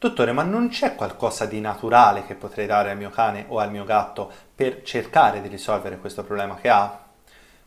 Dottore, ma non c'è qualcosa di naturale che potrei dare al mio cane o al mio gatto per cercare di risolvere questo problema che ha?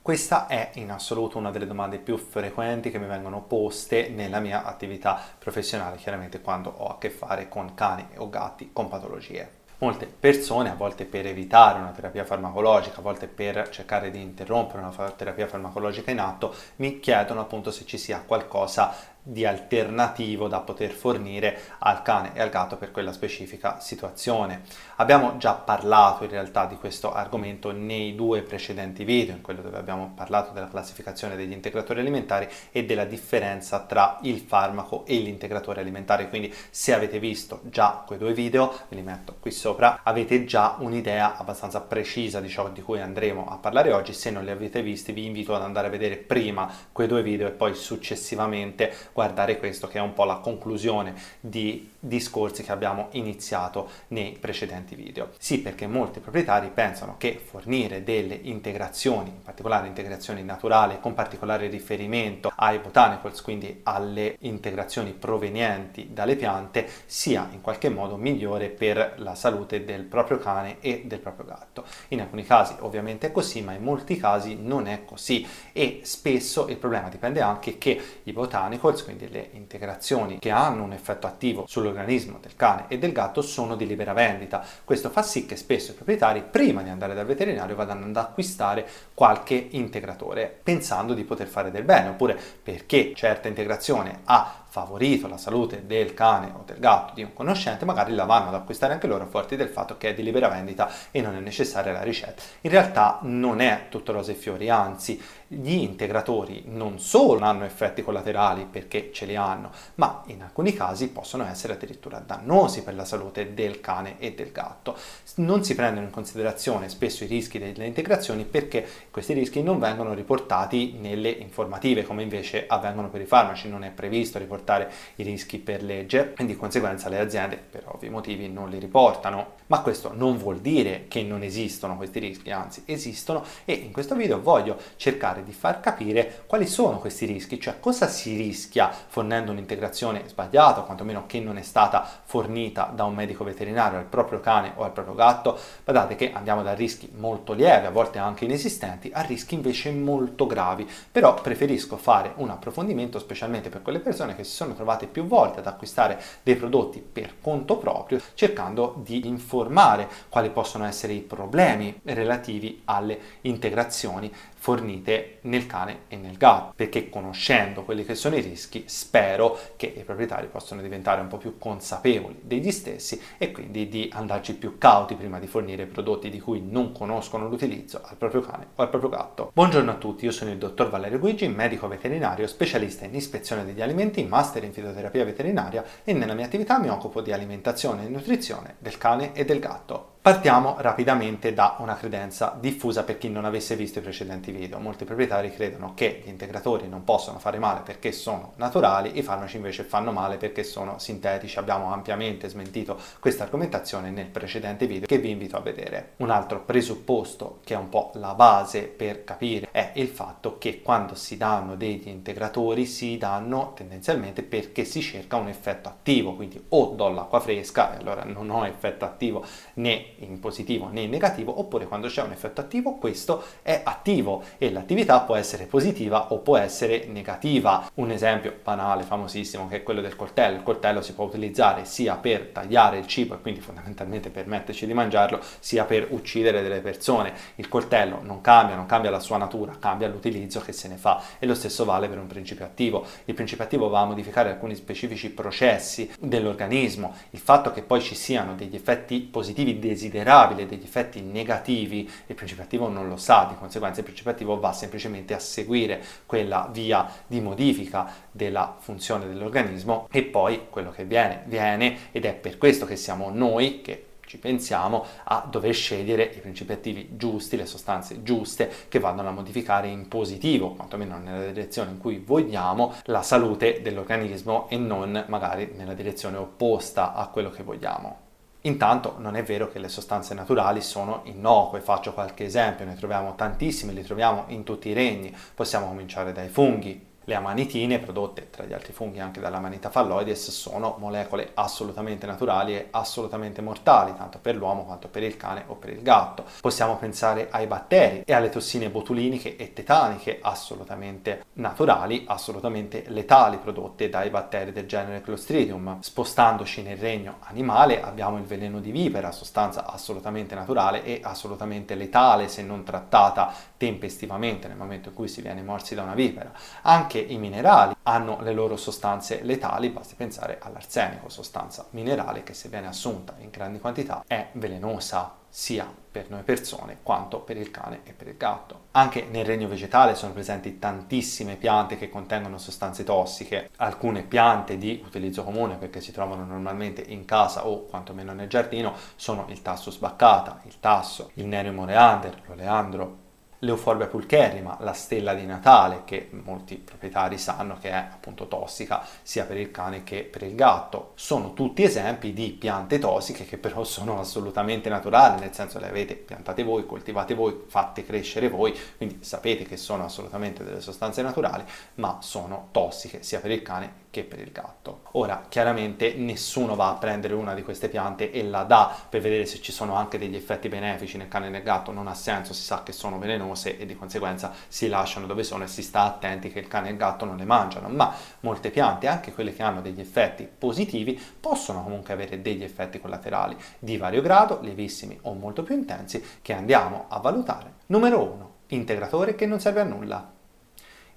Questa è in assoluto una delle domande più frequenti che mi vengono poste nella mia attività professionale, chiaramente quando ho a che fare con cani o gatti con patologie. Molte persone, a volte per evitare una terapia farmacologica, a volte per cercare di interrompere una terapia farmacologica in atto, mi chiedono appunto se ci sia qualcosa di alternativo da poter fornire al cane e al gatto per quella specifica situazione. Abbiamo già parlato in realtà di questo argomento nei due precedenti video, in quello dove abbiamo parlato della classificazione degli integratori alimentari e della differenza tra il farmaco e l'integratore alimentare, quindi se avete visto già quei due video, ve li metto qui sopra, avete già un'idea abbastanza precisa di ciò di cui andremo a parlare oggi, se non li avete visti vi invito ad andare a vedere prima quei due video e poi successivamente guardare questo che è un po' la conclusione di discorsi che abbiamo iniziato nei precedenti video. Sì, perché molti proprietari pensano che fornire delle integrazioni, in particolare integrazioni naturali, con particolare riferimento ai botanicals, quindi alle integrazioni provenienti dalle piante, sia in qualche modo migliore per la salute del proprio cane e del proprio gatto. In alcuni casi ovviamente è così, ma in molti casi non è così e spesso il problema dipende anche che i botanicals, quindi le integrazioni che hanno un effetto attivo sull'organismo del cane e del gatto sono di libera vendita. Questo fa sì che spesso i proprietari prima di andare dal veterinario vadano ad acquistare qualche integratore pensando di poter fare del bene oppure perché certa integrazione ha favorito la salute del cane o del gatto di un conoscente, magari la vanno ad acquistare anche loro forti del fatto che è di libera vendita e non è necessaria la ricetta. In realtà non è tutto rose e fiori, anzi gli integratori non solo hanno effetti collaterali perché ce li hanno, ma in alcuni casi possono essere addirittura dannosi per la salute del cane e del gatto. Non si prendono in considerazione spesso i rischi delle integrazioni perché questi rischi non vengono riportati nelle informative come invece avvengono per i farmaci, non è previsto riportare i rischi per legge e di conseguenza le aziende per ovvi motivi non li riportano. Ma questo non vuol dire che non esistono questi rischi, anzi esistono e in questo video voglio cercare di far capire quali sono questi rischi, cioè cosa si rischia fornendo un'integrazione sbagliata o quantomeno che non è stata fornita da un medico veterinario al proprio cane o al proprio gatto. Guardate che andiamo da rischi molto lievi, a volte anche inesistenti, a rischi invece molto gravi, però preferisco fare un approfondimento specialmente per quelle persone che si sono trovate più volte ad acquistare dei prodotti per conto proprio, cercando di informare quali possono essere i problemi relativi alle integrazioni fornite nel cane e nel gatto, perché conoscendo quelli che sono i rischi spero che i proprietari possano diventare un po' più consapevoli degli stessi e quindi di andarci più cauti prima di fornire prodotti di cui non conoscono l'utilizzo al proprio cane o al proprio gatto. Buongiorno a tutti, io sono il dottor Valerio Guigi, medico veterinario, specialista in ispezione degli alimenti, master in fitoterapia veterinaria e nella mia attività mi occupo di alimentazione e nutrizione del cane e del gatto. Partiamo rapidamente da una credenza diffusa per chi non avesse visto i precedenti video. Molti proprietari credono che gli integratori non possono fare male perché sono naturali, i farmaci invece fanno male perché sono sintetici. Abbiamo ampiamente smentito questa argomentazione nel precedente video che vi invito a vedere. Un altro presupposto che è un po' la base per capire è il fatto che quando si danno degli integratori si danno tendenzialmente perché si cerca un effetto attivo, quindi o do l'acqua fresca e allora non ho effetto attivo né in positivo né in negativo, oppure quando c'è un effetto attivo questo è attivo e l'attività può essere positiva o può essere negativa. Un esempio banale, famosissimo, che è quello del coltello. Il coltello si può utilizzare sia per tagliare il cibo e quindi fondamentalmente permetterci di mangiarlo, sia per uccidere delle persone. Il coltello non cambia, non cambia la sua natura, cambia l'utilizzo che se ne fa e lo stesso vale per un principio attivo. Il principio attivo va a modificare alcuni specifici processi dell'organismo. Il fatto che poi ci siano degli effetti positivi desiderati desiderabile degli effetti negativi, il principio attivo non lo sa, di conseguenza il principio attivo va semplicemente a seguire quella via di modifica della funzione dell'organismo e poi quello che viene, viene ed è per questo che siamo noi che ci pensiamo a dover scegliere i principi attivi giusti, le sostanze giuste che vadano a modificare in positivo, quantomeno nella direzione in cui vogliamo, la salute dell'organismo e non magari nella direzione opposta a quello che vogliamo. Intanto non è vero che le sostanze naturali sono innocue, faccio qualche esempio, ne troviamo tantissime, li troviamo in tutti i regni, possiamo cominciare dai funghi, Le amanitine, prodotte tra gli altri funghi anche dalla Manita falloides, sono molecole assolutamente naturali e assolutamente mortali, tanto per l'uomo quanto per il cane o per il gatto. Possiamo pensare ai batteri e alle tossine botuliniche e tetaniche, assolutamente naturali, assolutamente letali, prodotte dai batteri del genere Clostridium. Spostandoci nel regno animale abbiamo il veleno di vipera, sostanza assolutamente naturale e assolutamente letale se non trattata tempestivamente nel momento in cui si viene morsi da una vipera. Anche i minerali hanno le loro sostanze letali, basti pensare all'arsenico, sostanza minerale che se viene assunta in grandi quantità è velenosa sia per noi persone quanto per il cane e per il gatto. Anche nel regno vegetale sono presenti tantissime piante che contengono sostanze tossiche, alcune piante di utilizzo comune perché si trovano normalmente in casa o quantomeno nel giardino sono il tasso sbaccata, il tasso, il nerio moreander, l'oleandro, l'Euforbia pulcherrima, la stella di Natale, che molti proprietari sanno che è appunto tossica sia per il cane che per il gatto. Sono tutti esempi di piante tossiche che però sono assolutamente naturali, nel senso le avete piantate voi, coltivate voi, fatte crescere voi, quindi sapete che sono assolutamente delle sostanze naturali, ma sono tossiche sia per il cane che per il gatto. Ora, chiaramente nessuno va a prendere una di queste piante e la dà per vedere se ci sono anche degli effetti benefici nel cane e nel gatto, non ha senso, si sa che sono velenose e di conseguenza si lasciano dove sono e si sta attenti che il cane e il gatto non le mangiano, ma molte piante, anche quelle che hanno degli effetti positivi, possono comunque avere degli effetti collaterali di vario grado, lievissimi o molto più intensi, che andiamo a valutare. Numero 1. Integratore che non serve a nulla.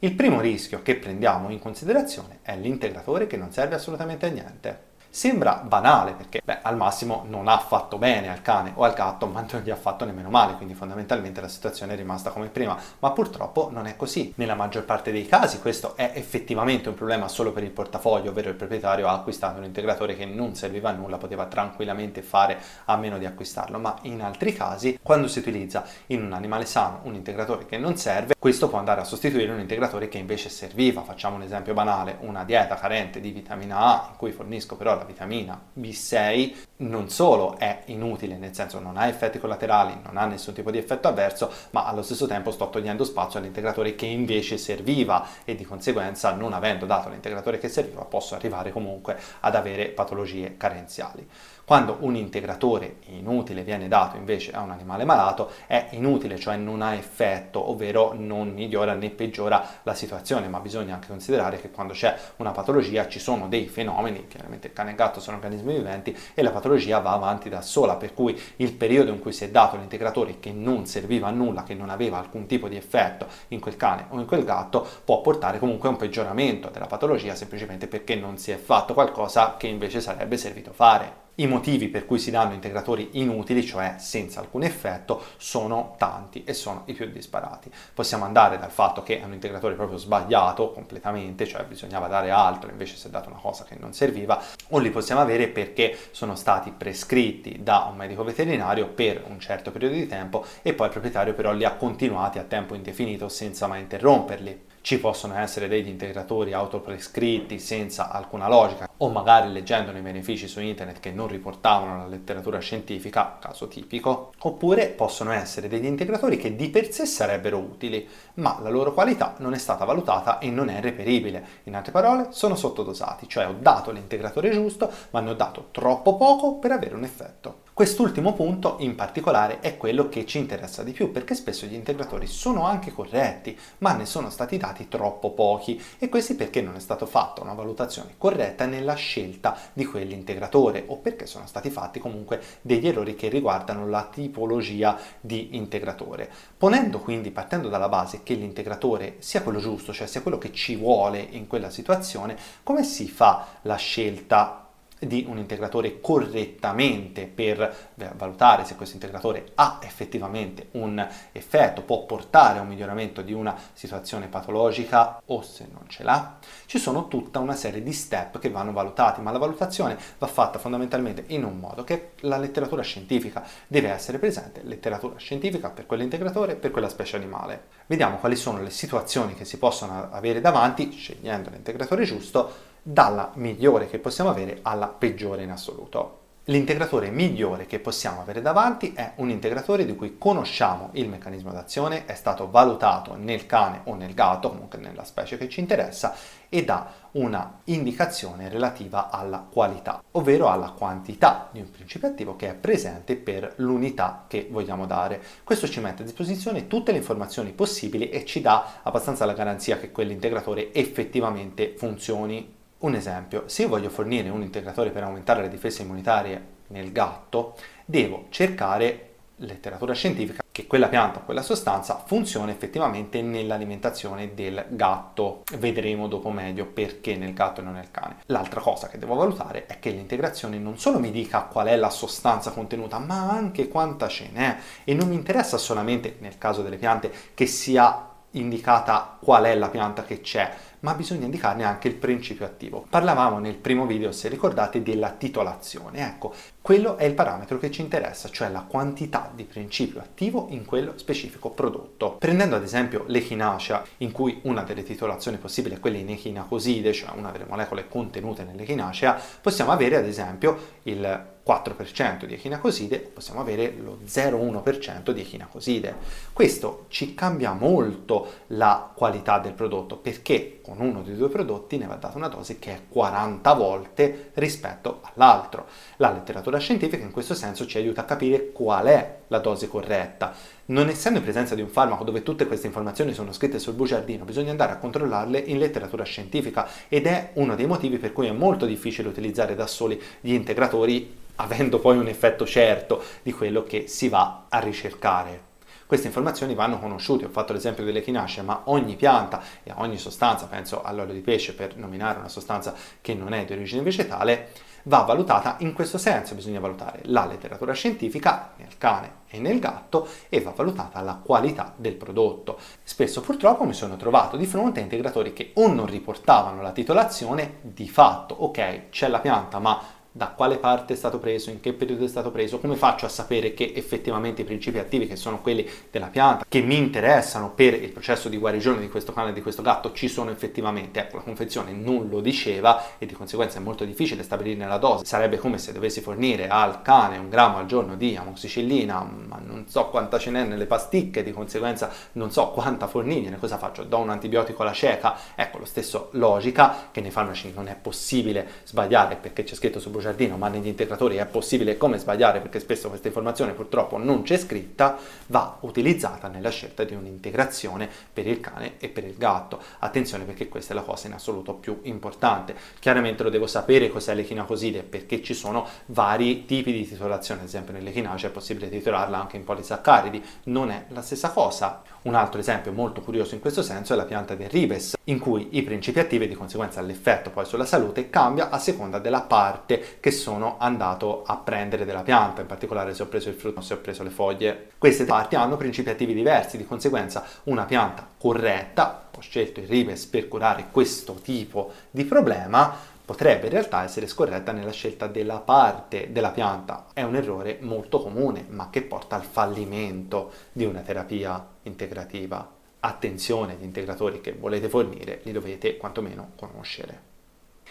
Il primo rischio che prendiamo in considerazione è l'integratore che non serve assolutamente a niente. Sembra banale perché beh, al massimo non ha fatto bene al cane o al gatto, ma non gli ha fatto nemmeno male, quindi fondamentalmente la situazione è rimasta come prima, ma purtroppo non è così. Nella maggior parte dei casi questo è effettivamente un problema solo per il portafoglio, ovvero il proprietario ha acquistato un integratore che non serviva a nulla, poteva tranquillamente fare a meno di acquistarlo, ma in altri casi quando si utilizza in un animale sano un integratore che non serve, questo può andare a sostituire un integratore che invece serviva. Facciamo un esempio banale, una dieta carente di vitamina A in cui fornisco però la vitamina B6 non solo è inutile, nel senso non ha effetti collaterali, non ha nessun tipo di effetto avverso, ma allo stesso tempo sto togliendo spazio all'integratore che invece serviva e di conseguenza non avendo dato l'integratore che serviva posso arrivare comunque ad avere patologie carenziali. Quando un integratore inutile viene dato invece a un animale malato è inutile, cioè non ha effetto, ovvero non migliora né peggiora la situazione, ma bisogna anche considerare che quando c'è una patologia ci sono dei fenomeni, chiaramente il cane e il gatto sono organismi viventi e la patologia va avanti da sola, per cui il periodo in cui si è dato l'integratore che non serviva a nulla, che non aveva alcun tipo di effetto in quel cane o in quel gatto, può portare comunque a un peggioramento della patologia semplicemente perché non si è fatto qualcosa che invece sarebbe servito fare. I motivi per cui si danno integratori inutili, cioè senza alcun effetto, sono tanti e sono i più disparati. Possiamo andare dal fatto che è un integratore proprio sbagliato completamente, cioè bisognava dare altro, invece si è dato una cosa che non serviva, o li possiamo avere perché sono stati prescritti da un medico veterinario per un certo periodo di tempo e poi il proprietario però li ha continuati a tempo indefinito senza mai interromperli ci possono essere degli integratori autoprescritti senza alcuna logica o magari leggendone i benefici su internet che non riportavano la letteratura scientifica, caso tipico, oppure possono essere degli integratori che di per sé sarebbero utili, ma la loro qualità non è stata valutata e non è reperibile. In altre parole, sono sottodosati, cioè ho dato l'integratore giusto, ma ne ho dato troppo poco per avere un effetto. Quest'ultimo punto in particolare è quello che ci interessa di più perché spesso gli integratori sono anche corretti ma ne sono stati dati troppo pochi e questi perché non è stata fatta una valutazione corretta nella scelta di quell'integratore o perché sono stati fatti comunque degli errori che riguardano la tipologia di integratore. Ponendo quindi, partendo dalla base che l'integratore sia quello giusto, cioè sia quello che ci vuole in quella situazione, come si fa la scelta di un integratore correttamente per valutare se questo integratore ha effettivamente un effetto, può portare a un miglioramento di una situazione patologica o se non ce l'ha. Ci sono tutta una serie di step che vanno valutati, ma la valutazione va fatta fondamentalmente in un modo che la letteratura scientifica deve essere presente, letteratura scientifica per quell'integratore, per quella specie animale. Vediamo quali sono le situazioni che si possono avere davanti scegliendo l'integratore giusto dalla migliore che possiamo avere alla peggiore in assoluto. L'integratore migliore che possiamo avere davanti è un integratore di cui conosciamo il meccanismo d'azione, è stato valutato nel cane o nel gatto, comunque nella specie che ci interessa, e dà una indicazione relativa alla qualità, ovvero alla quantità di un principio attivo che è presente per l'unità che vogliamo dare. Questo ci mette a disposizione tutte le informazioni possibili e ci dà abbastanza la garanzia che quell'integratore effettivamente funzioni un esempio, se io voglio fornire un integratore per aumentare le difese immunitarie nel gatto, devo cercare letteratura scientifica che quella pianta quella sostanza funziona effettivamente nell'alimentazione del gatto. Vedremo dopo meglio perché nel gatto e non nel cane. L'altra cosa che devo valutare è che l'integrazione non solo mi dica qual è la sostanza contenuta, ma anche quanta ce n'è e non mi interessa solamente nel caso delle piante che sia indicata qual è la pianta che c'è, ma bisogna indicarne anche il principio attivo. Parlavamo nel primo video, se ricordate, della titolazione. Ecco, quello è il parametro che ci interessa, cioè la quantità di principio attivo in quello specifico prodotto. Prendendo ad esempio l'echinacea, in cui una delle titolazioni possibili è quella in echinacoside, cioè una delle molecole contenute nell'echinacea, possiamo avere ad esempio il 4% di echinacoside, possiamo avere lo 0,1% di echinacoside. Questo ci cambia molto la qualità del prodotto perché con uno dei due prodotti ne va data una dose che è 40 volte rispetto all'altro. La letteratura scientifica in questo senso ci aiuta a capire qual è la dose corretta. Non essendo in presenza di un farmaco dove tutte queste informazioni sono scritte sul bugiardino, bisogna andare a controllarle in letteratura scientifica ed è uno dei motivi per cui è molto difficile utilizzare da soli gli integratori avendo poi un effetto certo di quello che si va a ricercare. Queste informazioni vanno conosciute, ho fatto l'esempio dell'echinacea, ma ogni pianta e ogni sostanza, penso all'olio di pesce per nominare una sostanza che non è di origine vegetale, va valutata in questo senso, bisogna valutare la letteratura scientifica nel cane e nel gatto e va valutata la qualità del prodotto. Spesso purtroppo mi sono trovato di fronte a integratori che o non riportavano la titolazione di fatto, ok, c'è la pianta ma da quale parte è stato preso, in che periodo è stato preso, come faccio a sapere che effettivamente i principi attivi, che sono quelli della pianta, che mi interessano per il processo di guarigione di questo cane e di questo gatto, ci sono effettivamente. Ecco, la confezione non lo diceva e di conseguenza è molto difficile stabilirne la dose. Sarebbe come se dovessi fornire al cane un grammo al giorno di amoxicillina, ma non so quanta ce n'è nelle pasticche, di conseguenza non so quanta fornigliene, cosa faccio? Do un antibiotico alla cieca? Ecco, lo stesso logica che nei farmaci non è possibile sbagliare perché c'è scritto su bruciato giardino, ma negli integratori è possibile come sbagliare perché spesso questa informazione purtroppo non c'è scritta, va utilizzata nella scelta di un'integrazione per il cane e per il gatto. Attenzione perché questa è la cosa in assoluto più importante. Chiaramente lo devo sapere cos'è l'echinacoside perché ci sono vari tipi di titolazione, ad esempio nell'echinacea è possibile titolarla anche in polisaccaridi, non è la stessa cosa. Un altro esempio molto curioso in questo senso è la pianta del ribes, in cui i principi attivi e di conseguenza l'effetto poi sulla salute cambia a seconda della parte che sono andato a prendere della pianta, in particolare se ho preso il frutto o se ho preso le foglie. Queste parti hanno principi attivi diversi, di conseguenza una pianta corretta, ho scelto il ribes per curare questo tipo di problema, potrebbe in realtà essere scorretta nella scelta della parte della pianta. È un errore molto comune, ma che porta al fallimento di una terapia integrativa. Attenzione, gli integratori che volete fornire li dovete quantomeno conoscere.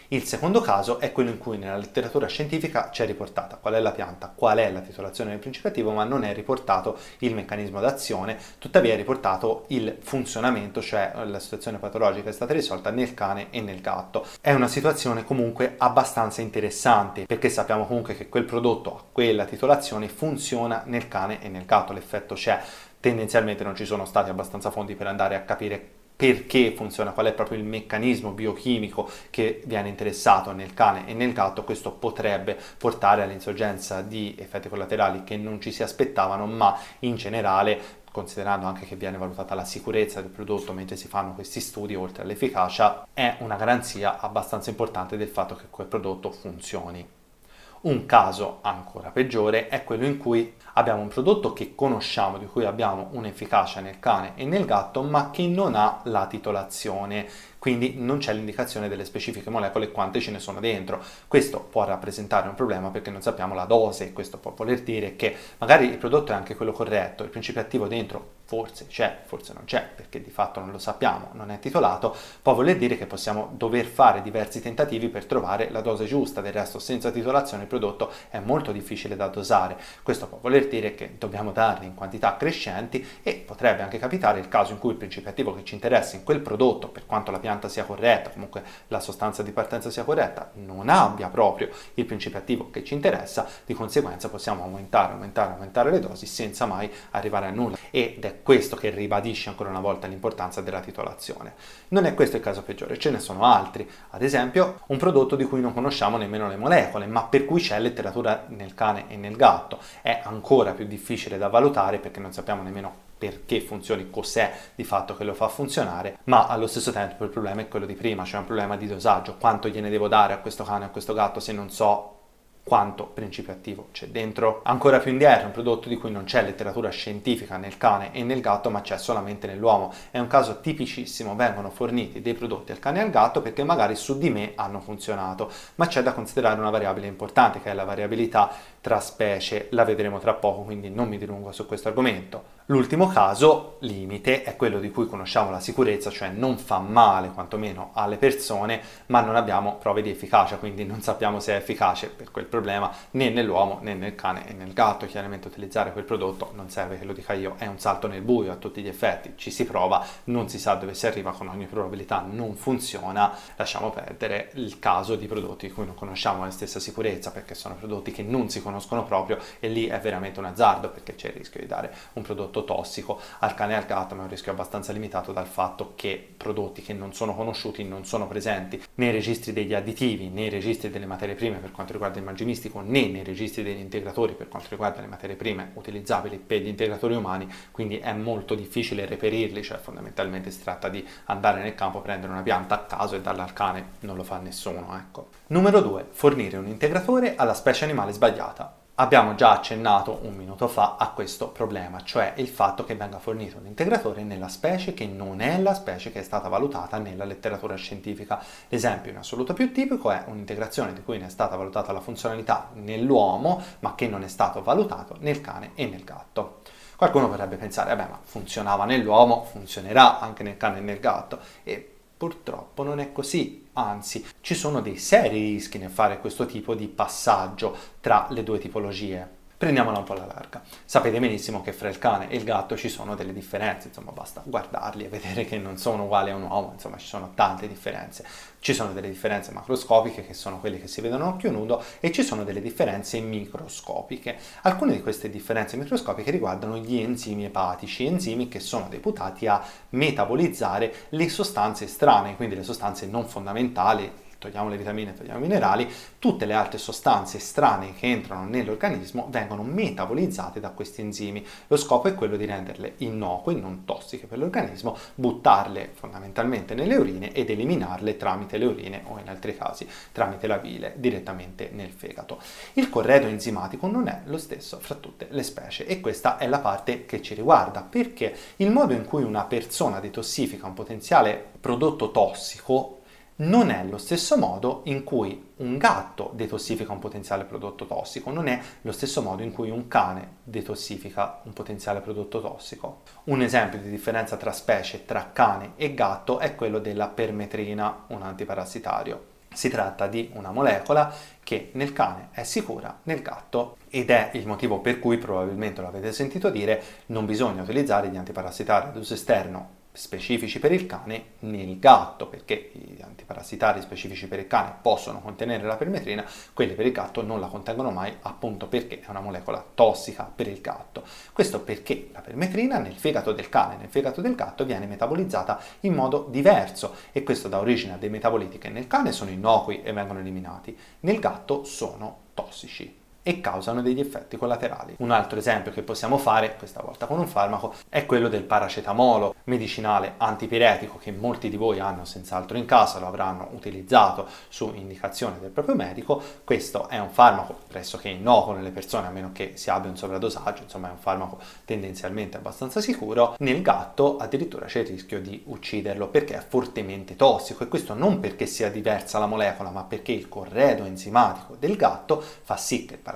Il secondo caso è quello in cui nella letteratura scientifica c'è riportata qual è la pianta, qual è la titolazione del principio ma non è riportato il meccanismo d'azione, tuttavia è riportato il funzionamento, cioè la situazione patologica è stata risolta nel cane e nel gatto. È una situazione comunque abbastanza interessante perché sappiamo comunque che quel prodotto a quella titolazione funziona nel cane e nel gatto, l'effetto c'è. Tendenzialmente non ci sono stati abbastanza fondi per andare a capire perché funziona, qual è proprio il meccanismo biochimico che viene interessato nel cane e nel gatto, questo potrebbe portare all'insorgenza di effetti collaterali che non ci si aspettavano, ma in generale considerando anche che viene valutata la sicurezza del prodotto mentre si fanno questi studi oltre all'efficacia, è una garanzia abbastanza importante del fatto che quel prodotto funzioni. Un caso ancora peggiore è quello in cui Abbiamo un prodotto che conosciamo, di cui abbiamo un'efficacia nel cane e nel gatto, ma che non ha la titolazione quindi non c'è l'indicazione delle specifiche molecole quante ce ne sono dentro. Questo può rappresentare un problema perché non sappiamo la dose, questo può voler dire che magari il prodotto è anche quello corretto, il principio attivo dentro forse c'è, forse non c'è, perché di fatto non lo sappiamo, non è titolato, può voler dire che possiamo dover fare diversi tentativi per trovare la dose giusta, del resto senza titolazione il prodotto è molto difficile da dosare. Questo può voler dire che dobbiamo darli in quantità crescenti e potrebbe anche capitare il caso in cui il principio attivo che ci interessa in quel prodotto, per quanto la pianta sia corretta, comunque la sostanza di partenza sia corretta, non abbia proprio il principio attivo che ci interessa, di conseguenza possiamo aumentare, aumentare, aumentare le dosi senza mai arrivare a nulla. Ed è questo che ribadisce ancora una volta l'importanza della titolazione. Non è questo il caso peggiore, ce ne sono altri. Ad esempio, un prodotto di cui non conosciamo nemmeno le molecole, ma per cui c'è letteratura nel cane e nel gatto. È ancora più difficile da valutare perché non sappiamo nemmeno perché funzioni, cos'è di fatto che lo fa funzionare, ma allo stesso tempo il problema è quello di prima, cioè un problema di dosaggio, quanto gliene devo dare a questo cane a questo gatto se non so quanto principio attivo c'è dentro. Ancora più indietro, un prodotto di cui non c'è letteratura scientifica nel cane e nel gatto, ma c'è solamente nell'uomo. È un caso tipicissimo, vengono forniti dei prodotti al cane e al gatto perché magari su di me hanno funzionato, ma c'è da considerare una variabile importante che è la variabilità tra specie, la vedremo tra poco, quindi non mi dilungo su questo argomento. L'ultimo caso, limite, è quello di cui conosciamo la sicurezza, cioè non fa male quantomeno alle persone, ma non abbiamo prove di efficacia, quindi non sappiamo se è efficace per quel problema né nell'uomo né nel cane e nel gatto. Chiaramente utilizzare quel prodotto non serve che lo dica io, è un salto nel buio a tutti gli effetti, ci si prova, non si sa dove si arriva, con ogni probabilità non funziona, lasciamo perdere il caso di prodotti di cui non conosciamo la stessa sicurezza, perché sono prodotti che non si conoscono proprio e lì è veramente un azzardo perché c'è il rischio di dare un prodotto tossico al cane e al gatto, ma è un rischio abbastanza limitato dal fatto che prodotti che non sono conosciuti non sono presenti nei registri degli additivi, nei registri delle materie prime per quanto riguarda il mangimistico, né nei registri degli integratori per quanto riguarda le materie prime utilizzabili per gli integratori umani, quindi è molto difficile reperirli, cioè fondamentalmente si tratta di andare nel campo, prendere una pianta a caso e darla al cane, non lo fa nessuno, ecco. Numero 2. Fornire un integratore alla specie animale sbagliata. Abbiamo già accennato un minuto fa a questo problema, cioè il fatto che venga fornito un integratore nella specie che non è la specie che è stata valutata nella letteratura scientifica. L'esempio in assoluto più tipico è un'integrazione di cui ne è stata valutata la funzionalità nell'uomo, ma che non è stato valutato nel cane e nel gatto. Qualcuno potrebbe pensare, vabbè, ma funzionava nell'uomo, funzionerà anche nel cane e nel gatto. E Purtroppo non è così, anzi ci sono dei seri rischi nel fare questo tipo di passaggio tra le due tipologie. Prendiamola un po' alla larga. Sapete benissimo che fra il cane e il gatto ci sono delle differenze, insomma basta guardarli e vedere che non sono uguali a un uomo, insomma ci sono tante differenze. Ci sono delle differenze macroscopiche che sono quelle che si vedono a occhio nudo e ci sono delle differenze microscopiche. Alcune di queste differenze microscopiche riguardano gli enzimi epatici, enzimi che sono deputati a metabolizzare le sostanze strane, quindi le sostanze non fondamentali togliamo le vitamine, togliamo i minerali, tutte le altre sostanze strane che entrano nell'organismo vengono metabolizzate da questi enzimi. Lo scopo è quello di renderle innocue, non tossiche per l'organismo, buttarle fondamentalmente nelle urine ed eliminarle tramite le urine o in altri casi tramite la bile direttamente nel fegato. Il corredo enzimatico non è lo stesso fra tutte le specie e questa è la parte che ci riguarda perché il modo in cui una persona detossifica un potenziale prodotto tossico non è lo stesso modo in cui un gatto detossifica un potenziale prodotto tossico, non è lo stesso modo in cui un cane detossifica un potenziale prodotto tossico. Un esempio di differenza tra specie, tra cane e gatto, è quello della permetrina, un antiparassitario. Si tratta di una molecola che nel cane è sicura, nel gatto ed è il motivo per cui probabilmente lo avete sentito dire non bisogna utilizzare gli antiparassitari ad uso esterno specifici per il cane nel gatto, perché gli antiparassitari specifici per il cane possono contenere la permetrina, quelli per il gatto non la contengono mai, appunto perché è una molecola tossica per il gatto. Questo perché la permetrina nel fegato del cane e nel fegato del gatto viene metabolizzata in modo diverso e questo dà origine a dei metaboliti che nel cane sono innocui e vengono eliminati, nel gatto sono tossici e causano degli effetti collaterali. Un altro esempio che possiamo fare, questa volta con un farmaco, è quello del paracetamolo. medicinale antipiretico che molti di voi hanno senz'altro in casa, lo avranno utilizzato su indicazione del proprio medico. Questo è un farmaco pressoché innocuo nelle persone, a meno che si abbia un sovradosaggio, insomma è un farmaco tendenzialmente abbastanza sicuro. Nel gatto addirittura c'è il rischio di ucciderlo perché è fortemente tossico e questo non perché sia diversa la molecola, ma perché il corredo enzimatico del gatto fa sì che il paracetamolo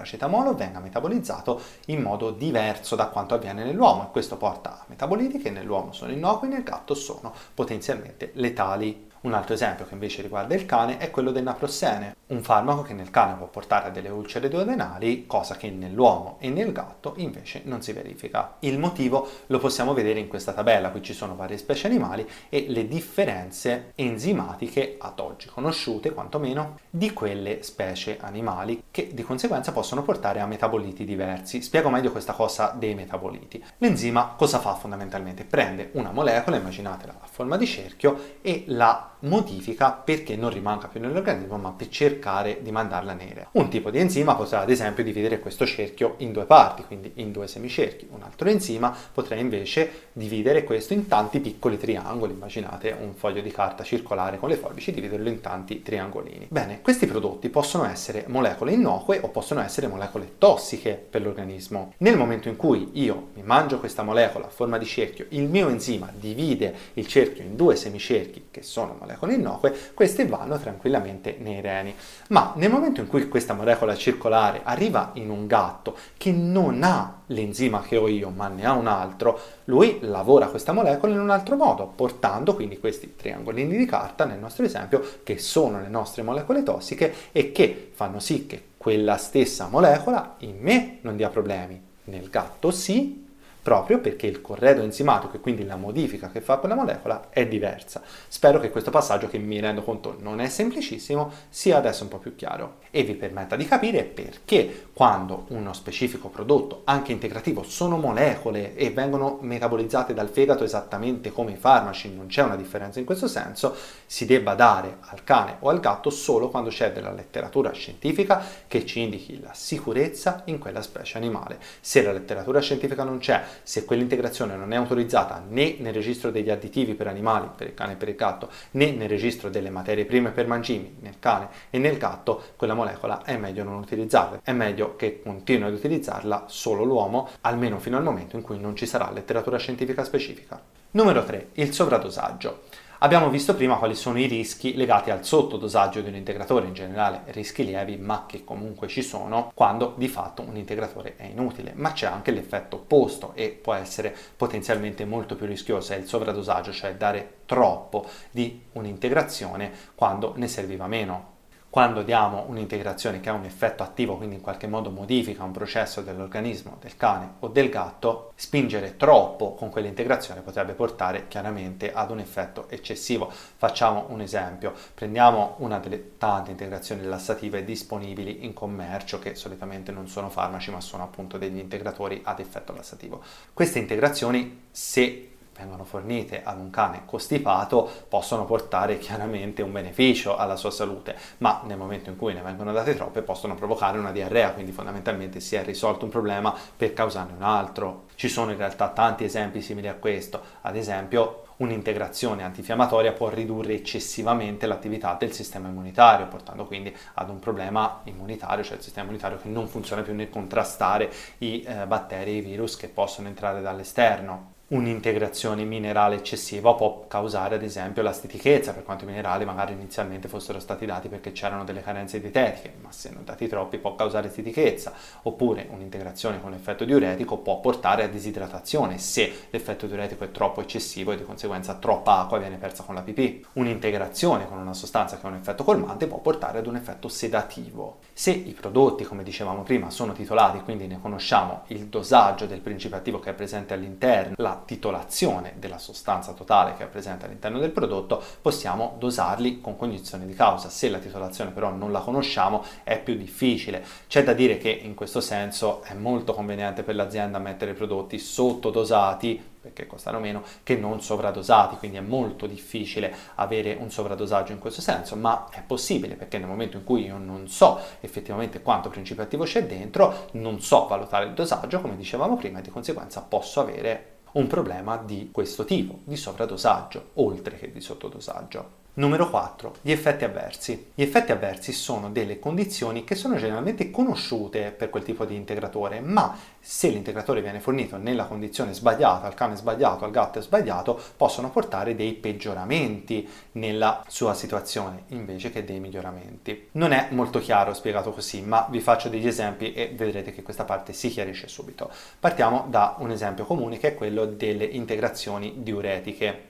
venga metabolizzato in modo diverso da quanto avviene nell'uomo e questo porta a metaboliti che nell'uomo sono innocui, nel gatto sono potenzialmente letali. Un altro esempio che invece riguarda il cane è quello del naprossene, un farmaco che nel cane può portare a delle ulcere duodenali, cosa che nell'uomo e nel gatto invece non si verifica. Il motivo lo possiamo vedere in questa tabella, qui ci sono varie specie animali e le differenze enzimatiche ad oggi conosciute quantomeno di quelle specie animali che di conseguenza possono portare a metaboliti diversi. Spiego meglio questa cosa dei metaboliti. L'enzima cosa fa fondamentalmente? Prende una molecola, immaginatela a forma di cerchio, e la modifica perché non rimanga più nell'organismo ma per cercare di mandarla nera. Un tipo di enzima potrà ad esempio dividere questo cerchio in due parti, quindi in due semicerchi. Un altro enzima potrà invece dividere questo in tanti piccoli triangoli. Immaginate un foglio di carta circolare con le forbici, dividerlo in tanti triangolini. Bene, questi prodotti possono essere molecole innocue o possono essere molecole tossiche per l'organismo. Nel momento in cui io mi mangio questa molecola a forma di cerchio, il mio enzima divide il cerchio in due semicerchi che sono molecole molecole innocue, queste vanno tranquillamente nei reni. Ma nel momento in cui questa molecola circolare arriva in un gatto che non ha l'enzima che ho io, ma ne ha un altro, lui lavora questa molecola in un altro modo, portando quindi questi triangolini di carta, nel nostro esempio, che sono le nostre molecole tossiche e che fanno sì che quella stessa molecola in me non dia problemi, nel gatto sì, proprio perché il corredo enzimatico e quindi la modifica che fa quella molecola è diversa. Spero che questo passaggio, che mi rendo conto non è semplicissimo, sia adesso un po' più chiaro e vi permetta di capire perché quando uno specifico prodotto, anche integrativo, sono molecole e vengono metabolizzate dal fegato esattamente come i farmaci, non c'è una differenza in questo senso, si debba dare al cane o al gatto solo quando c'è della letteratura scientifica che ci indichi la sicurezza in quella specie animale. Se la letteratura scientifica non c'è, se quell'integrazione non è autorizzata né nel registro degli additivi per animali, per il cane e per il gatto, né nel registro delle materie prime per mangimi, nel cane e nel gatto, quella molecola è meglio non utilizzarla. È meglio che continui ad utilizzarla solo l'uomo, almeno fino al momento in cui non ci sarà letteratura scientifica specifica. Numero 3. Il sovradosaggio. Abbiamo visto prima quali sono i rischi legati al sottodosaggio di un integratore, in generale rischi lievi, ma che comunque ci sono quando di fatto un integratore è inutile, ma c'è anche l'effetto opposto e può essere potenzialmente molto più rischioso, è il sovradosaggio, cioè dare troppo di un'integrazione quando ne serviva meno quando diamo un'integrazione che ha un effetto attivo, quindi in qualche modo modifica un processo dell'organismo del cane o del gatto, spingere troppo con quell'integrazione potrebbe portare chiaramente ad un effetto eccessivo. Facciamo un esempio, prendiamo una delle tante integrazioni lassative disponibili in commercio che solitamente non sono farmaci ma sono appunto degli integratori ad effetto lassativo. Queste integrazioni se vengono fornite ad un cane costipato possono portare chiaramente un beneficio alla sua salute, ma nel momento in cui ne vengono date troppe possono provocare una diarrea, quindi fondamentalmente si è risolto un problema per causarne un altro. Ci sono in realtà tanti esempi simili a questo, ad esempio un'integrazione antinfiammatoria può ridurre eccessivamente l'attività del sistema immunitario, portando quindi ad un problema immunitario, cioè il sistema immunitario che non funziona più nel contrastare i eh, batteri e i virus che possono entrare dall'esterno un'integrazione minerale eccessiva può causare ad esempio la stitichezza, per quanto i minerali magari inizialmente fossero stati dati perché c'erano delle carenze dietetiche, ma se non dati troppi può causare stitichezza, oppure un'integrazione con l'effetto diuretico può portare a disidratazione se l'effetto diuretico è troppo eccessivo e di conseguenza troppa acqua viene persa con la pipì. Un'integrazione con una sostanza che ha un effetto colmante può portare ad un effetto sedativo. Se i prodotti, come dicevamo prima, sono titolati, quindi ne conosciamo il dosaggio del principio attivo che è presente all'interno, la titolazione della sostanza totale che è presente all'interno del prodotto, possiamo dosarli con cognizione di causa. Se la titolazione però non la conosciamo è più difficile. C'è da dire che in questo senso è molto conveniente per l'azienda mettere prodotti sottodosati perché costano meno, che non sovradosati, quindi è molto difficile avere un sovradosaggio in questo senso, ma è possibile perché nel momento in cui io non so effettivamente quanto principio attivo c'è dentro, non so valutare il dosaggio, come dicevamo prima, e di conseguenza posso avere un problema di questo tipo, di sovradosaggio, oltre che di sottodosaggio. Numero 4. Gli effetti avversi. Gli effetti avversi sono delle condizioni che sono generalmente conosciute per quel tipo di integratore, ma se l'integratore viene fornito nella condizione sbagliata, al cane sbagliato, al gatto sbagliato, possono portare dei peggioramenti nella sua situazione invece che dei miglioramenti. Non è molto chiaro spiegato così, ma vi faccio degli esempi e vedrete che questa parte si chiarisce subito. Partiamo da un esempio comune che è quello delle integrazioni diuretiche.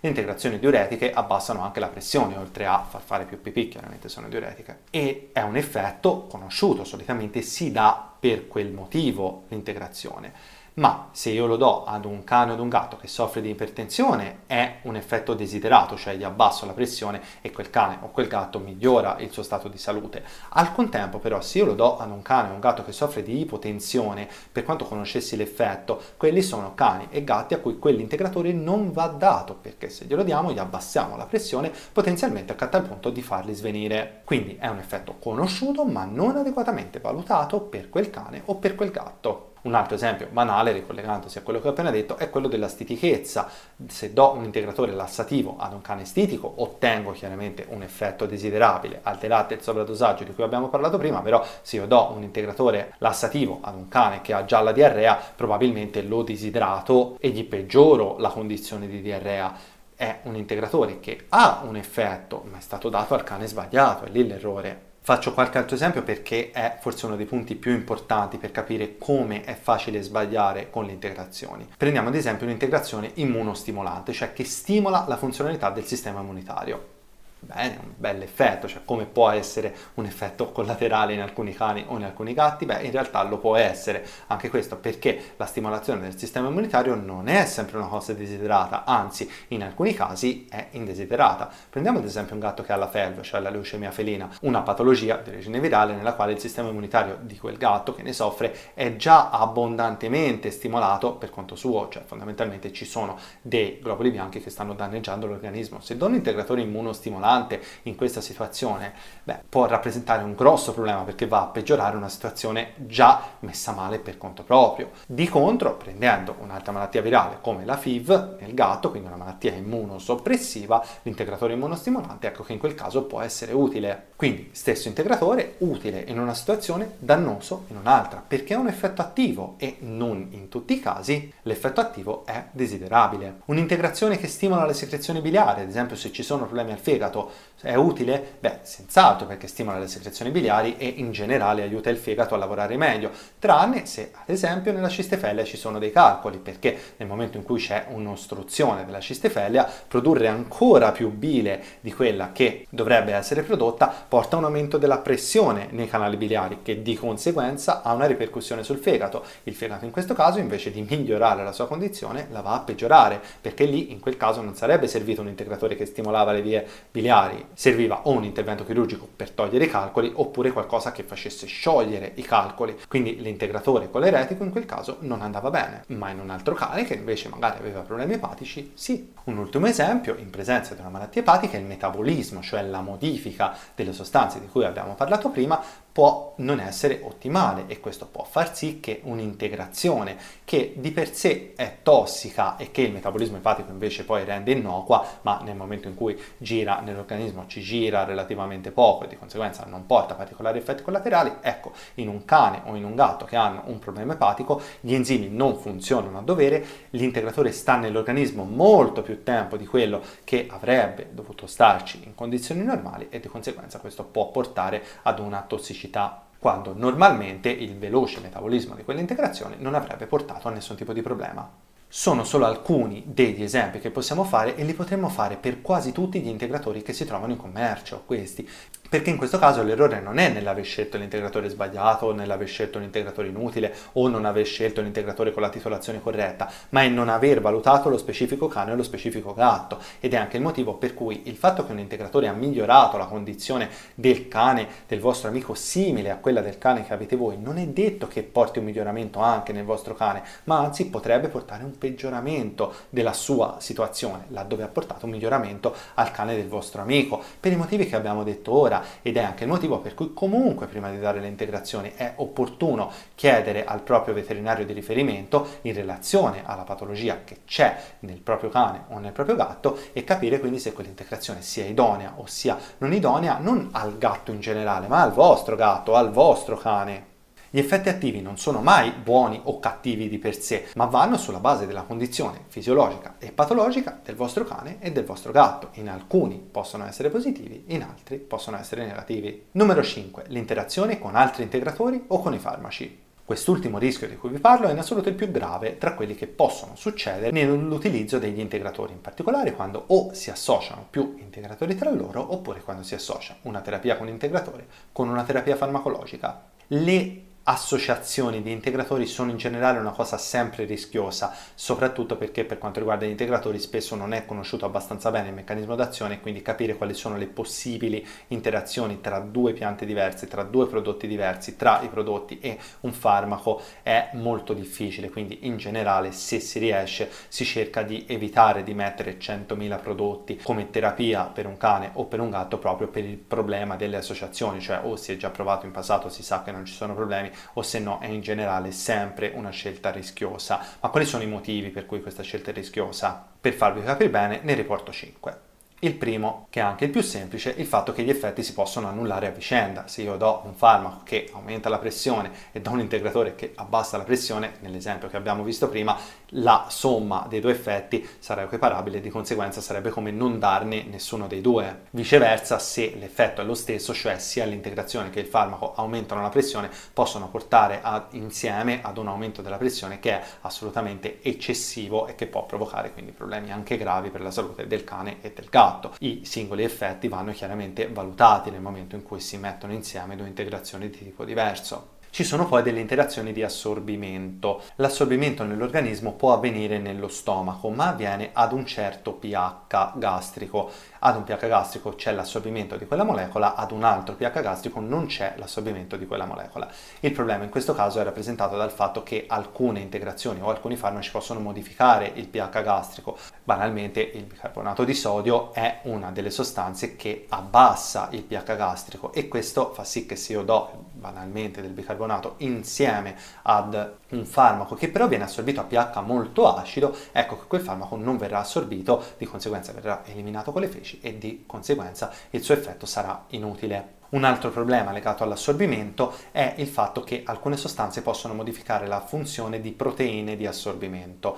Le integrazioni diuretiche abbassano anche la pressione, oltre a far fare più pipì, chiaramente sono diuretiche. E è un effetto conosciuto, solitamente si dà per quel motivo l'integrazione ma se io lo do ad un cane o ad un gatto che soffre di ipertensione è un effetto desiderato, cioè gli abbasso la pressione e quel cane o quel gatto migliora il suo stato di salute. Al contempo però se io lo do ad un cane o un gatto che soffre di ipotensione, per quanto conoscessi l'effetto, quelli sono cani e gatti a cui quell'integratore non va dato, perché se glielo diamo gli abbassiamo la pressione potenzialmente a tal punto di farli svenire. Quindi è un effetto conosciuto ma non adeguatamente valutato per quel cane o per quel gatto. Un altro esempio banale, ricollegandosi a quello che ho appena detto, è quello della stitichezza. Se do un integratore lassativo ad un cane stitico, ottengo chiaramente un effetto desiderabile, al di là del sovradosaggio di cui abbiamo parlato prima, però se io do un integratore lassativo ad un cane che ha già la diarrea, probabilmente lo disidrato e gli peggioro la condizione di diarrea è un integratore che ha un effetto, ma è stato dato al cane sbagliato, è lì l'errore. Faccio qualche altro esempio perché è forse uno dei punti più importanti per capire come è facile sbagliare con le integrazioni. Prendiamo ad esempio un'integrazione immunostimolante, cioè che stimola la funzionalità del sistema immunitario. Bene, un bel effetto, cioè come può essere un effetto collaterale in alcuni cani o in alcuni gatti? Beh, in realtà lo può essere anche questo perché la stimolazione del sistema immunitario non è sempre una cosa desiderata, anzi in alcuni casi è indesiderata. Prendiamo ad esempio un gatto che ha la FeLV, cioè la leucemia felina, una patologia di origine virale nella quale il sistema immunitario di quel gatto che ne soffre è già abbondantemente stimolato per conto suo, cioè fondamentalmente ci sono dei globuli bianchi che stanno danneggiando l'organismo. Se do un integratore immunostimolante stimolante in questa situazione, beh, può rappresentare un grosso problema perché va a peggiorare una situazione già messa male per conto proprio. Di contro, prendendo un'altra malattia virale come la FIV nel gatto, quindi una malattia immunosoppressiva, l'integratore immunostimolante, ecco che in quel caso può essere utile. Quindi, stesso integratore, utile in una situazione, dannoso in un'altra, perché ha un effetto attivo e non in tutti i casi l'effetto attivo è desiderabile. Un'integrazione che stimola le secrezioni biliari, ad esempio se ci sono problemi al fegato, è utile? Beh, senz'altro perché stimola le secrezioni biliari e in generale aiuta il fegato a lavorare meglio, tranne se ad esempio nella cistefelia ci sono dei calcoli, perché nel momento in cui c'è un'ostruzione della cistefelia, produrre ancora più bile di quella che dovrebbe essere prodotta porta a un aumento della pressione nei canali biliari, che di conseguenza ha una ripercussione sul fegato. Il fegato in questo caso invece di migliorare la sua condizione la va a peggiorare, perché lì in quel caso non sarebbe servito un integratore che stimolava le vie biliari serviva o un intervento chirurgico per togliere i calcoli oppure qualcosa che facesse sciogliere i calcoli. Quindi l'integratore coleretico in quel caso non andava bene, ma in un altro cane che invece magari aveva problemi epatici, sì. Un ultimo esempio, in presenza di una malattia epatica, il metabolismo, cioè la modifica delle sostanze di cui abbiamo parlato prima, può non essere ottimale e questo può far sì che un'integrazione che di per sé è tossica e che il metabolismo epatico invece poi rende innocua, ma nel momento in cui gira nell'organismo ci gira relativamente poco e di conseguenza non porta particolari effetti collaterali, ecco, in un cane o in un gatto che hanno un problema epatico, gli enzimi non funzionano a dovere, l'integratore sta nell'organismo molto più tempo di quello che avrebbe dovuto starci in condizioni normali e di conseguenza questo può portare ad una tossicità velocità, quando normalmente il veloce metabolismo di quell'integrazione non avrebbe portato a nessun tipo di problema. Sono solo alcuni degli esempi che possiamo fare e li potremmo fare per quasi tutti gli integratori che si trovano in commercio, questi, perché in questo caso l'errore non è nell'aver scelto l'integratore sbagliato o nell'aver scelto l'integratore inutile o non aver scelto l'integratore con la titolazione corretta, ma è non aver valutato lo specifico cane o lo specifico gatto. Ed è anche il motivo per cui il fatto che un integratore ha migliorato la condizione del cane del vostro amico simile a quella del cane che avete voi non è detto che porti un miglioramento anche nel vostro cane, ma anzi potrebbe portare un peggioramento della sua situazione, laddove ha portato un miglioramento al cane del vostro amico, per i motivi che abbiamo detto ora ancora ed è anche il motivo per cui comunque prima di dare le integrazioni è opportuno chiedere al proprio veterinario di riferimento in relazione alla patologia che c'è nel proprio cane o nel proprio gatto e capire quindi se quell'integrazione sia idonea o sia non idonea non al gatto in generale ma al vostro gatto, al vostro cane. Gli effetti attivi non sono mai buoni o cattivi di per sé, ma vanno sulla base della condizione fisiologica e patologica del vostro cane e del vostro gatto. In alcuni possono essere positivi, in altri possono essere negativi. Numero 5. L'interazione con altri integratori o con i farmaci. Quest'ultimo rischio di cui vi parlo è in assoluto il più grave tra quelli che possono succedere nell'utilizzo degli integratori, in particolare quando o si associano più integratori tra loro oppure quando si associa una terapia con integratore con una terapia farmacologica. Le associazioni di integratori sono in generale una cosa sempre rischiosa, soprattutto perché per quanto riguarda gli integratori spesso non è conosciuto abbastanza bene il meccanismo d'azione quindi capire quali sono le possibili interazioni tra due piante diverse, tra due prodotti diversi, tra i prodotti e un farmaco è molto difficile, quindi in generale se si riesce si cerca di evitare di mettere 100.000 prodotti come terapia per un cane o per un gatto proprio per il problema delle associazioni, cioè o si è già provato in passato, si sa che non ci sono problemi, o se no è in generale sempre una scelta rischiosa. Ma quali sono i motivi per cui questa scelta è rischiosa? Per farvi capire bene, ne riporto 5. Il primo, che è anche il più semplice, il fatto che gli effetti si possono annullare a vicenda. Se io do un farmaco che aumenta la pressione e do un integratore che abbassa la pressione, nell'esempio che abbiamo visto prima, la somma dei due effetti sarà equiparabile e di conseguenza sarebbe come non darne nessuno dei due. Viceversa, se l'effetto è lo stesso, cioè sia l'integrazione che il farmaco aumentano la pressione, possono portare ad, insieme ad un aumento della pressione che è assolutamente eccessivo e che può provocare quindi problemi anche gravi per la salute del cane e del gatto. I singoli effetti vanno chiaramente valutati nel momento in cui si mettono insieme due integrazioni di tipo diverso. Ci sono poi delle interazioni di assorbimento. L'assorbimento nell'organismo può avvenire nello stomaco, ma avviene ad un certo pH gastrico. Ad un pH gastrico c'è l'assorbimento di quella molecola, ad un altro pH gastrico non c'è l'assorbimento di quella molecola. Il problema in questo caso è rappresentato dal fatto che alcune integrazioni o alcuni farmaci possono modificare il pH gastrico. Banalmente il bicarbonato di sodio è una delle sostanze che abbassa il pH gastrico e questo fa sì che se io do banalmente del bicarbonato insieme ad un farmaco che però viene assorbito a pH molto acido, ecco che quel farmaco non verrà assorbito, di conseguenza verrà eliminato con le feci e di conseguenza il suo effetto sarà inutile. Un altro problema legato all'assorbimento è il fatto che alcune sostanze possono modificare la funzione di proteine di assorbimento.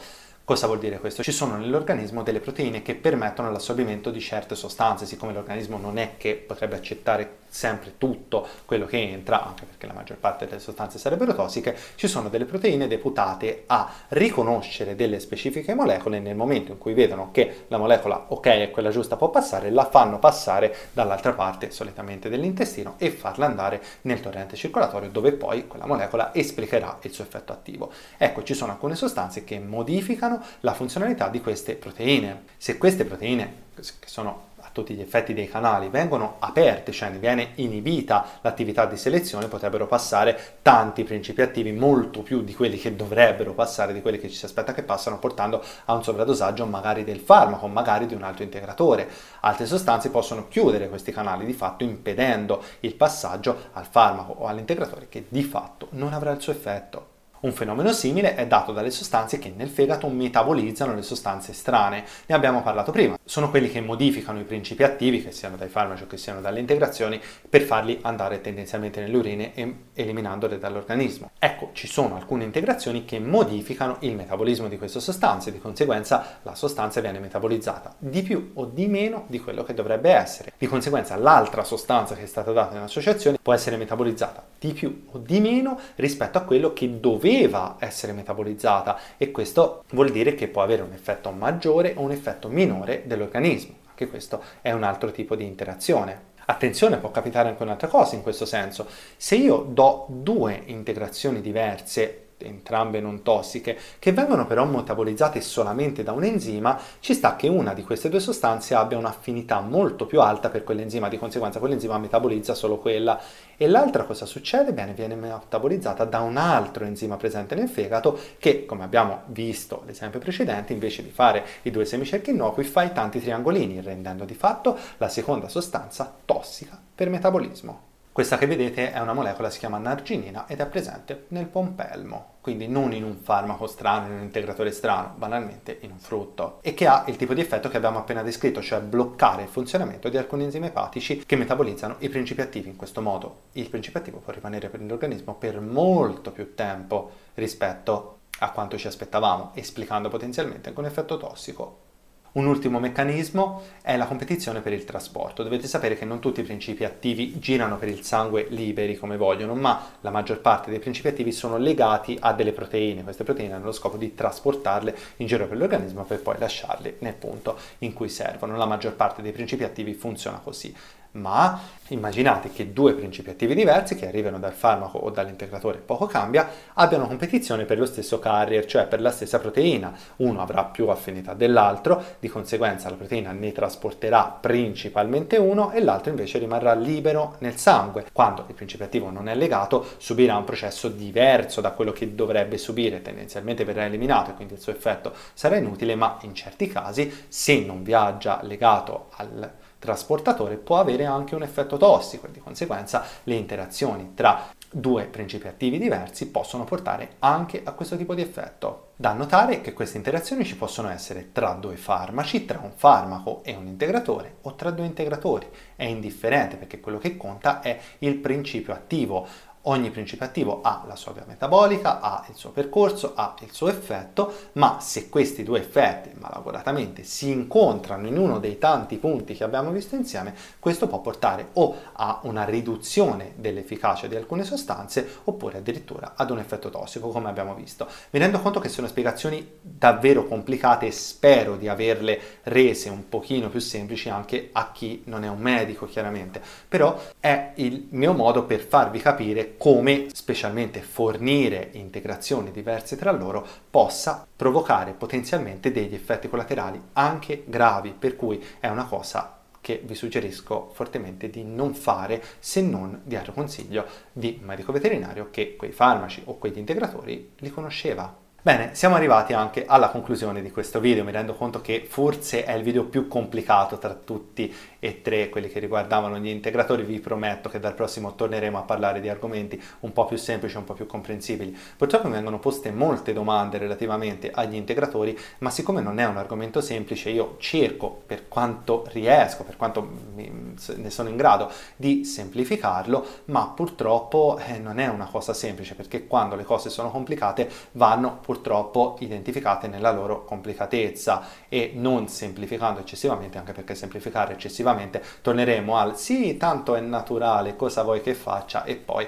Cosa vuol dire questo? Ci sono nell'organismo delle proteine che permettono l'assorbimento di certe sostanze, siccome l'organismo non è che potrebbe accettare sempre tutto quello che entra, anche perché la maggior parte delle sostanze sarebbero tossiche, ci sono delle proteine deputate a riconoscere delle specifiche molecole nel momento in cui vedono che la molecola ok è quella giusta può passare, la fanno passare dall'altra parte, solitamente dell'intestino, e farla andare nel torrente circolatorio dove poi quella molecola esplicherà il suo effetto attivo. Ecco, ci sono alcune sostanze che modificano la funzionalità di queste proteine. Se queste proteine, che sono tutti gli effetti dei canali vengono aperti, cioè ne viene inibita l'attività di selezione, potrebbero passare tanti principi attivi, molto più di quelli che dovrebbero passare, di quelli che ci si aspetta che passano, portando a un sovradosaggio magari del farmaco, magari di un altro integratore. Altre sostanze possono chiudere questi canali, di fatto impedendo il passaggio al farmaco o all'integratore che di fatto non avrà il suo effetto. Un fenomeno simile è dato dalle sostanze che nel fegato metabolizzano le sostanze strane. Ne abbiamo parlato prima. Sono quelli che modificano i principi attivi, che siano dai farmaci o che siano dalle integrazioni, per farli andare tendenzialmente nelle urine e eliminandole dall'organismo. Ecco, ci sono alcune integrazioni che modificano il metabolismo di queste sostanze, di conseguenza la sostanza viene metabolizzata di più o di meno di quello che dovrebbe essere. Di conseguenza l'altra sostanza che è stata data nell'associazione può essere metabolizzata di più o di meno rispetto a quello che doveva doveva essere metabolizzata e questo vuol dire che può avere un effetto maggiore o un effetto minore dell'organismo. Anche questo è un altro tipo di interazione. Attenzione, può capitare anche un'altra cosa in questo senso. Se io do due integrazioni diverse entrambe non tossiche, che vengono però metabolizzate solamente da un enzima, ci sta che una di queste due sostanze abbia un'affinità molto più alta per quell'enzima, di conseguenza quell'enzima metabolizza solo quella e l'altra cosa succede? Bene, viene metabolizzata da un altro enzima presente nel fegato che, come abbiamo visto l'esempio precedente, invece di fare i due semicerchi innocui fa i tanti triangolini, rendendo di fatto la seconda sostanza tossica per metabolismo. Questa che vedete è una molecola, si chiama narginina ed è presente nel pompelmo, quindi non in un farmaco strano, in un integratore strano, banalmente in un frutto, e che ha il tipo di effetto che abbiamo appena descritto, cioè bloccare il funzionamento di alcuni enzimi epatici che metabolizzano i principi attivi. In questo modo il principio attivo può rimanere nell'organismo per molto più tempo rispetto a quanto ci aspettavamo, esplicando potenzialmente anche un effetto tossico un ultimo meccanismo è la competizione per il trasporto. Dovete sapere che non tutti i principi attivi girano per il sangue liberi come vogliono, ma la maggior parte dei principi attivi sono legati a delle proteine. Queste proteine hanno lo scopo di trasportarle in giro per l'organismo per poi lasciarle nel punto in cui servono. La maggior parte dei principi attivi funziona così ma immaginate che due principi attivi diversi che arrivano dal farmaco o dall'integratore, poco cambia, abbiano competizione per lo stesso carrier, cioè per la stessa proteina. Uno avrà più affinità dell'altro, di conseguenza la proteina ne trasporterà principalmente uno e l'altro invece rimarrà libero nel sangue. Quando il principio attivo non è legato, subirà un processo diverso da quello che dovrebbe subire, tendenzialmente verrà eliminato e quindi il suo effetto sarà inutile, ma in certi casi, se non viaggia legato al trasportatore può avere anche un effetto tossico e di conseguenza le interazioni tra due principi attivi diversi possono portare anche a questo tipo di effetto. Da notare che queste interazioni ci possono essere tra due farmaci, tra un farmaco e un integratore o tra due integratori. È indifferente perché quello che conta è il principio attivo. Ogni principio attivo ha la sua via metabolica, ha il suo percorso, ha il suo effetto, ma se questi due effetti malauguratamente si incontrano in uno dei tanti punti che abbiamo visto insieme, questo può portare o a una riduzione dell'efficacia di alcune sostanze oppure addirittura ad un effetto tossico, come abbiamo visto. Mi rendo conto che sono spiegazioni davvero complicate e spero di averle rese un pochino più semplici anche a chi non è un medico, chiaramente, però è il mio modo per farvi capire come specialmente fornire integrazioni diverse tra loro possa provocare potenzialmente degli effetti collaterali anche gravi, per cui è una cosa che vi suggerisco fortemente di non fare se non dietro consiglio di un medico veterinario che quei farmaci o quegli integratori li conosceva. Bene, siamo arrivati anche alla conclusione di questo video, mi rendo conto che forse è il video più complicato tra tutti e tre, quelli che riguardavano gli integratori, vi prometto che dal prossimo torneremo a parlare di argomenti un po' più semplici, un po' più comprensibili. Purtroppo mi vengono poste molte domande relativamente agli integratori, ma siccome non è un argomento semplice, io cerco per quanto riesco, per quanto ne sono in grado, di semplificarlo, ma purtroppo eh, non è una cosa semplice, perché quando le cose sono complicate vanno purtroppo identificate nella loro complicatezza. E non semplificando eccessivamente, anche perché semplificare eccessivamente torneremo al sì, tanto è naturale, cosa vuoi che faccia? E poi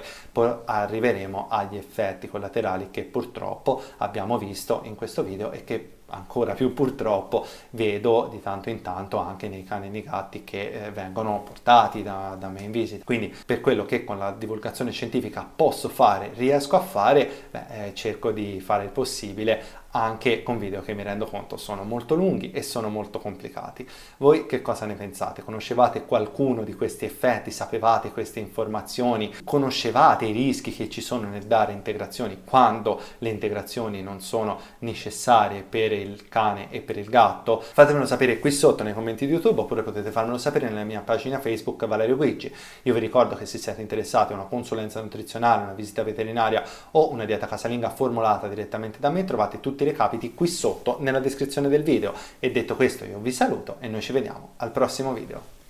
arriveremo agli effetti collaterali che purtroppo abbiamo visto in questo video e che ancora più purtroppo vedo di tanto in tanto anche nei cani e nei gatti che eh, vengono portati da, da me in visita. Quindi per quello che con la divulgazione scientifica posso fare, riesco a fare, beh, eh, cerco di fare il possibile anche con video che mi rendo conto sono molto lunghi e sono molto complicati. Voi che cosa ne pensate? Conoscevate qualcuno di questi effetti? Sapevate queste informazioni? Conoscevate i rischi che ci sono nel dare integrazioni quando le integrazioni non sono necessarie per il cane e per il gatto? Fatemelo sapere qui sotto nei commenti di YouTube oppure potete farmelo sapere nella mia pagina Facebook Valerio Guigi. Io vi ricordo che se siete interessati a una consulenza nutrizionale, una visita veterinaria o una dieta casalinga formulata direttamente da me trovate tutti tutti i recapiti qui sotto nella descrizione del video. E detto questo io vi saluto e noi ci vediamo al prossimo video.